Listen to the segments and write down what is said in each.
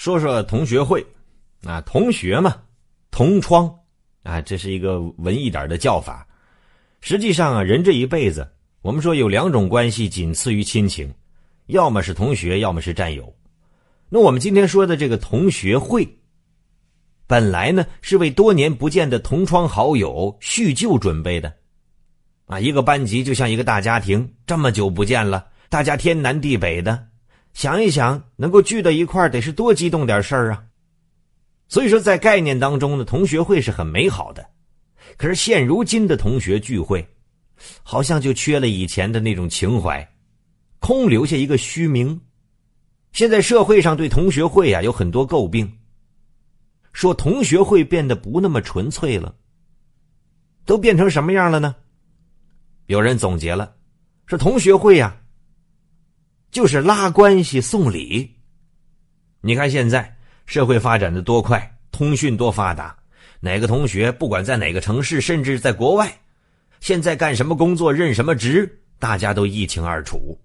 说说同学会，啊，同学嘛，同窗，啊，这是一个文艺点的叫法。实际上啊，人这一辈子，我们说有两种关系仅次于亲情，要么是同学，要么是战友。那我们今天说的这个同学会，本来呢是为多年不见的同窗好友叙旧准备的。啊，一个班级就像一个大家庭，这么久不见了，大家天南地北的，想一想，能够聚到一块得是多激动点事儿啊！所以说，在概念当中呢，同学会是很美好的。可是现如今的同学聚会，好像就缺了以前的那种情怀，空留下一个虚名。现在社会上对同学会啊有很多诟病，说同学会变得不那么纯粹了，都变成什么样了呢？有人总结了，说同学会呀，就是拉关系送礼。你看现在社会发展的多快，通讯多发达，哪个同学不管在哪个城市，甚至在国外，现在干什么工作、任什么职，大家都一清二楚。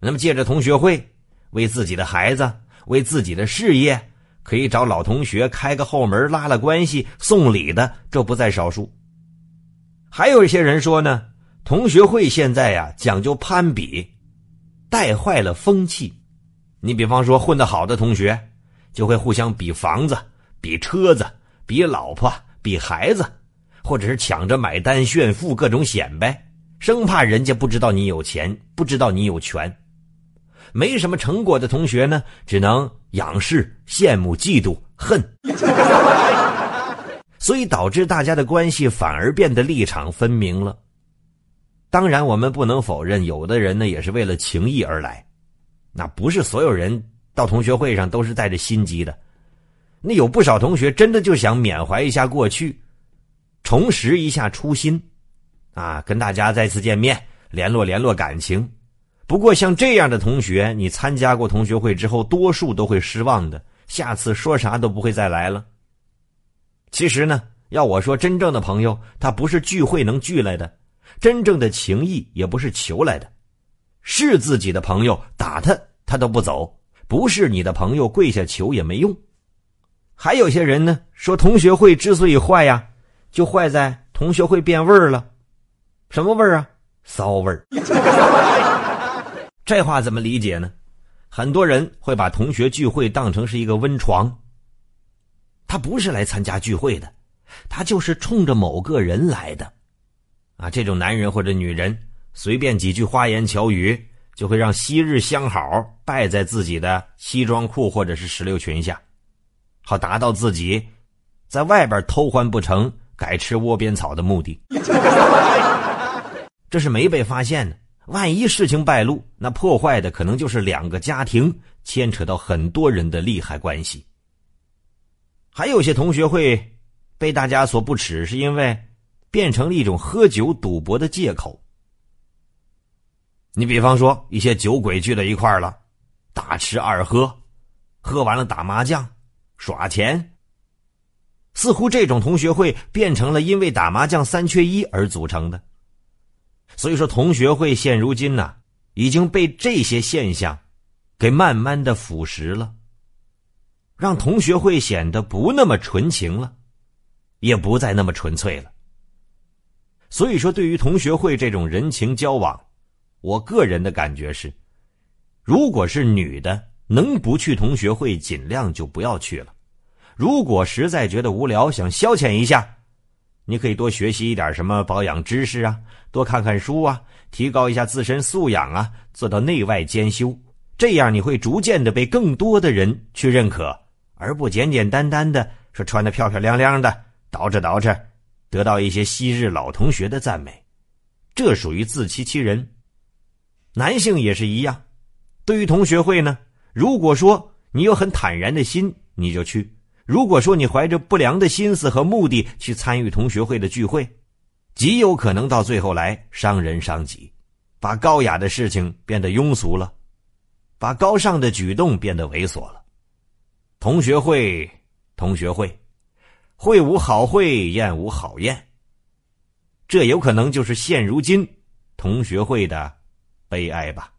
那么借着同学会，为自己的孩子、为自己的事业，可以找老同学开个后门，拉拉关系、送礼的，这不在少数。还有一些人说呢。同学会现在呀讲究攀比，带坏了风气。你比方说混得好的同学，就会互相比房子、比车子、比老婆、比孩子，或者是抢着买单、炫富，各种显摆，生怕人家不知道你有钱，不知道你有权。没什么成果的同学呢，只能仰视、羡慕、嫉妒、恨，所以导致大家的关系反而变得立场分明了。当然，我们不能否认，有的人呢也是为了情谊而来，那不是所有人到同学会上都是带着心机的。那有不少同学真的就想缅怀一下过去，重拾一下初心，啊，跟大家再次见面，联络联络感情。不过像这样的同学，你参加过同学会之后，多数都会失望的，下次说啥都不会再来了。其实呢，要我说，真正的朋友，他不是聚会能聚来的。真正的情谊也不是求来的，是自己的朋友打他他都不走；不是你的朋友跪下求也没用。还有些人呢说同学会之所以坏呀，就坏在同学会变味儿了。什么味儿啊？骚味儿。这话怎么理解呢？很多人会把同学聚会当成是一个温床。他不是来参加聚会的，他就是冲着某个人来的。啊，这种男人或者女人，随便几句花言巧语，就会让昔日相好败在自己的西装裤或者是石榴裙下，好达到自己在外边偷欢不成，改吃窝边草的目的。这是没被发现的。万一事情败露，那破坏的可能就是两个家庭，牵扯到很多人的利害关系。还有些同学会被大家所不耻，是因为。变成了一种喝酒赌博的借口。你比方说，一些酒鬼聚在一块了，大吃二喝，喝完了打麻将、耍钱。似乎这种同学会变成了因为打麻将三缺一而组成的。所以说，同学会现如今呢，已经被这些现象给慢慢的腐蚀了，让同学会显得不那么纯情了，也不再那么纯粹了。所以说，对于同学会这种人情交往，我个人的感觉是，如果是女的能不去同学会，尽量就不要去了。如果实在觉得无聊，想消遣一下，你可以多学习一点什么保养知识啊，多看看书啊，提高一下自身素养啊，做到内外兼修。这样你会逐渐的被更多的人去认可，而不简简单单的说穿的漂漂亮亮的，捯饬捯饬。得到一些昔日老同学的赞美，这属于自欺欺人。男性也是一样，对于同学会呢，如果说你有很坦然的心，你就去；如果说你怀着不良的心思和目的去参与同学会的聚会，极有可能到最后来伤人伤己，把高雅的事情变得庸俗了，把高尚的举动变得猥琐了。同学会，同学会。会无好会，宴无好宴。这有可能就是现如今同学会的悲哀吧。